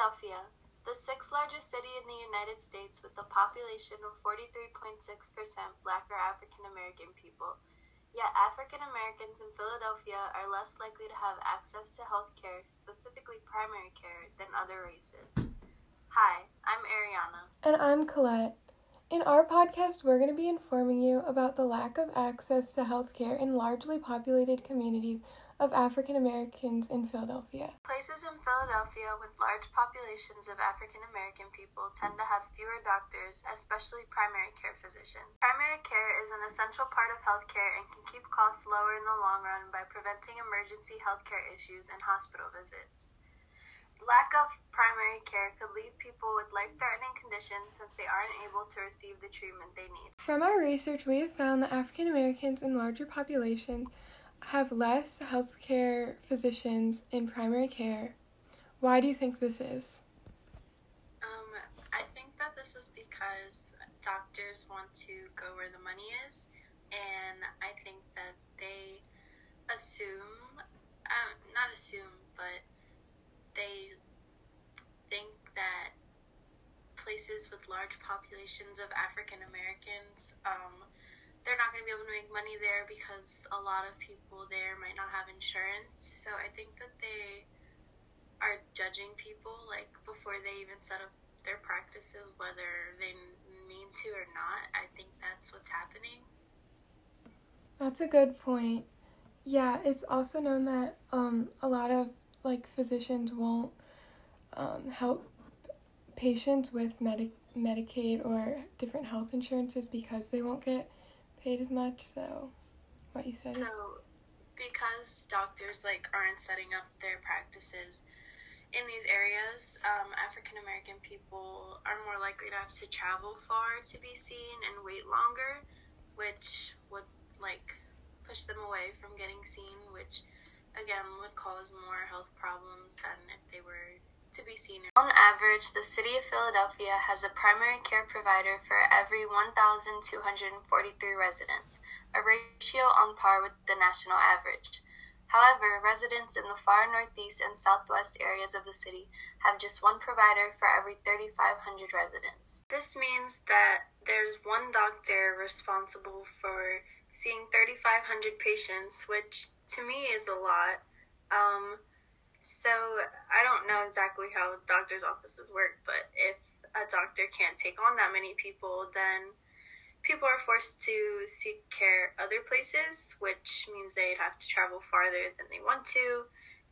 Philadelphia, the sixth largest city in the United States with a population of 43.6% black or African American people. Yet African Americans in Philadelphia are less likely to have access to health care, specifically primary care, than other races. Hi, I'm Ariana. And I'm Colette. In our podcast, we're going to be informing you about the lack of access to health care in largely populated communities of African Americans in Philadelphia. Places in Philadelphia with large populations of African American people tend to have fewer doctors, especially primary care physicians. Primary care is an essential part of healthcare and can keep costs lower in the long run by preventing emergency healthcare issues and hospital visits. Lack of primary care could leave people with life threatening conditions since they aren't able to receive the treatment they need. From our research, we have found that African Americans in larger populations have less healthcare physicians in primary care. Why do you think this is? Um, I think that this is because doctors want to go where the money is, and I think that they assume, um, not assume, but they think that places with large populations of African Americans, um, they're not going to be able to make money there because a lot of people there might not have insurance. So I think that they are judging people like before they even set up their practices, whether they mean to or not. I think that's what's happening. That's a good point. Yeah, it's also known that um, a lot of like physicians won't um, help patients with Medi- Medicaid or different health insurances because they won't get paid as much. So, what you said. So, because doctors like aren't setting up their practices in these areas, um, African American people are more likely to have to travel far to be seen and wait longer, which would like push them away from getting seen, which again would cause more health problems than if they were be. On average, the city of Philadelphia has a primary care provider for every 1,243 residents, a ratio on par with the national average. However, residents in the far northeast and southwest areas of the city have just one provider for every 3,500 residents. This means that there's one doctor responsible for seeing 3,500 patients, which to me is a lot. Um, so I don't doctors' offices work, but if a doctor can't take on that many people, then people are forced to seek care other places, which means they'd have to travel farther than they want to.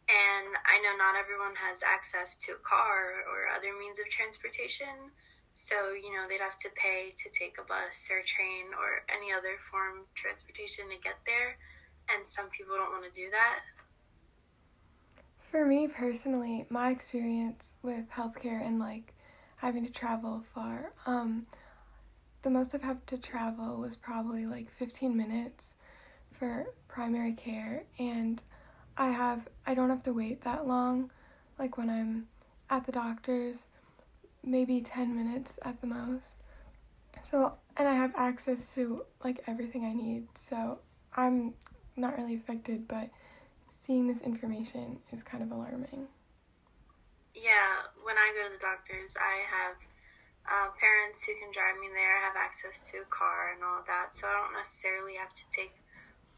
And I know not everyone has access to a car or other means of transportation. So, you know, they'd have to pay to take a bus or a train or any other form of transportation to get there. And some people don't want to do that. For me personally, my experience with healthcare and like having to travel far, um, the most I've had to travel was probably like 15 minutes for primary care, and I have I don't have to wait that long, like when I'm at the doctor's, maybe 10 minutes at the most. So, and I have access to like everything I need, so I'm not really affected, but seeing this information is kind of alarming. Yeah, when I go to the doctors, I have uh, parents who can drive me there. Have access to a car and all of that, so I don't necessarily have to take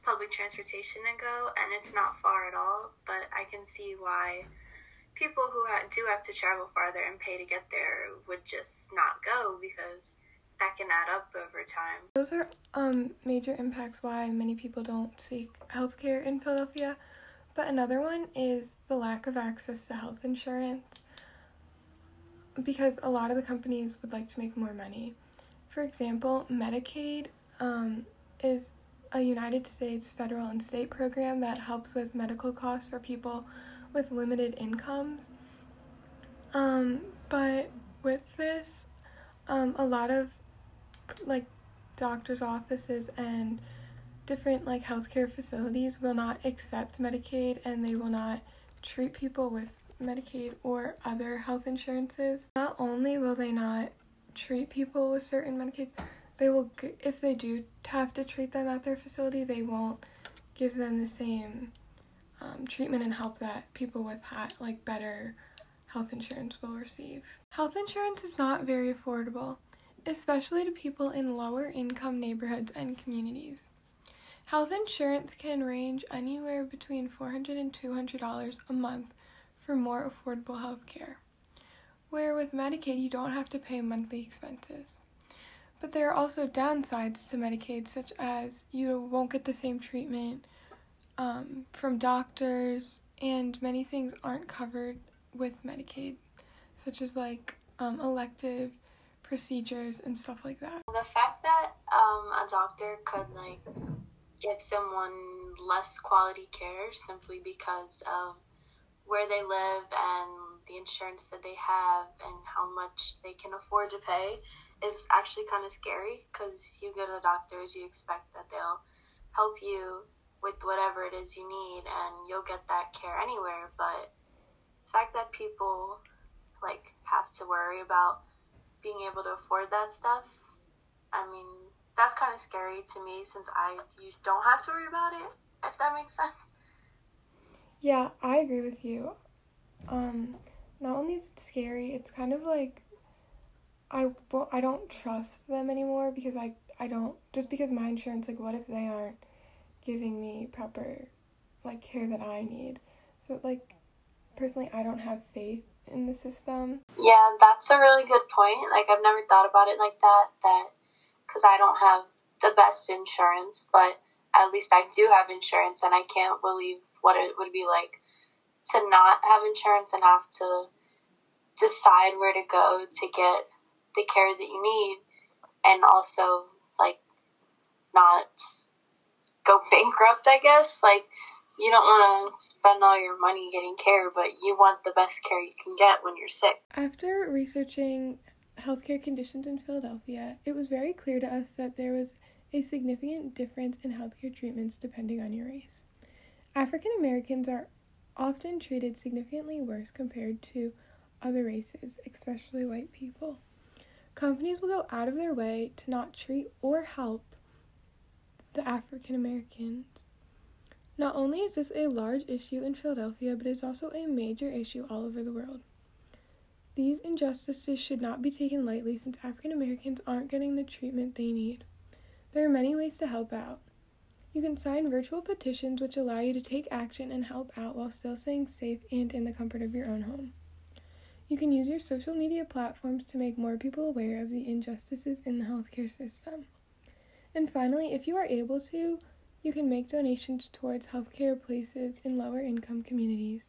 public transportation and go, and it's not far at all. But I can see why people who ha- do have to travel farther and pay to get there would just not go because that can add up over time. Those are um, major impacts why many people don't seek healthcare in Philadelphia. But another one is the lack of access to health insurance because a lot of the companies would like to make more money. For example, Medicaid um, is a United States federal and state program that helps with medical costs for people with limited incomes. Um, but with this, um, a lot of like doctors' offices and different like healthcare facilities will not accept Medicaid and they will not treat people with Medicaid or other health insurances. Not only will they not treat people with certain Medicaids, they will if they do have to treat them at their facility, they won't give them the same um, treatment and help that people with high, like better health insurance will receive. Health insurance is not very affordable, especially to people in lower income neighborhoods and communities. Health insurance can range anywhere between $400 and $200 a month for more affordable health care, where with Medicaid you don't have to pay monthly expenses. But there are also downsides to Medicaid, such as you won't get the same treatment um, from doctors, and many things aren't covered with Medicaid, such as like um, elective procedures and stuff like that. The fact that um, a doctor could like give someone less quality care simply because of where they live and the insurance that they have and how much they can afford to pay is actually kind of scary because you go to the doctors, you expect that they'll help you with whatever it is you need and you'll get that care anywhere. But the fact that people like have to worry about being able to afford that stuff, I mean, that's kind of scary to me since I you don't have to worry about it. If that makes sense. Yeah, I agree with you. Um, not only is it scary, it's kind of like I I don't trust them anymore because I I don't just because my insurance like what if they aren't giving me proper like care that I need. So like personally I don't have faith in the system. Yeah, that's a really good point. Like I've never thought about it like that that cuz I don't have the best insurance, but at least I do have insurance and I can't believe what it would be like to not have insurance and have to decide where to go to get the care that you need and also like not go bankrupt i guess. Like you don't want to spend all your money getting care but you want the best care you can get when you're sick. After researching healthcare conditions in philadelphia it was very clear to us that there was a significant difference in healthcare treatments depending on your race african americans are often treated significantly worse compared to other races especially white people Companies will go out of their way to not treat or help the African Americans. Not only is this a large issue in Philadelphia, but it is also a major issue all over the world. These injustices should not be taken lightly since African Americans aren't getting the treatment they need. There are many ways to help out. You can sign virtual petitions which allow you to take action and help out while still staying safe and in the comfort of your own home. You can use your social media platforms to make more people aware of the injustices in the healthcare system. And finally, if you are able to, you can make donations towards healthcare places in lower income communities.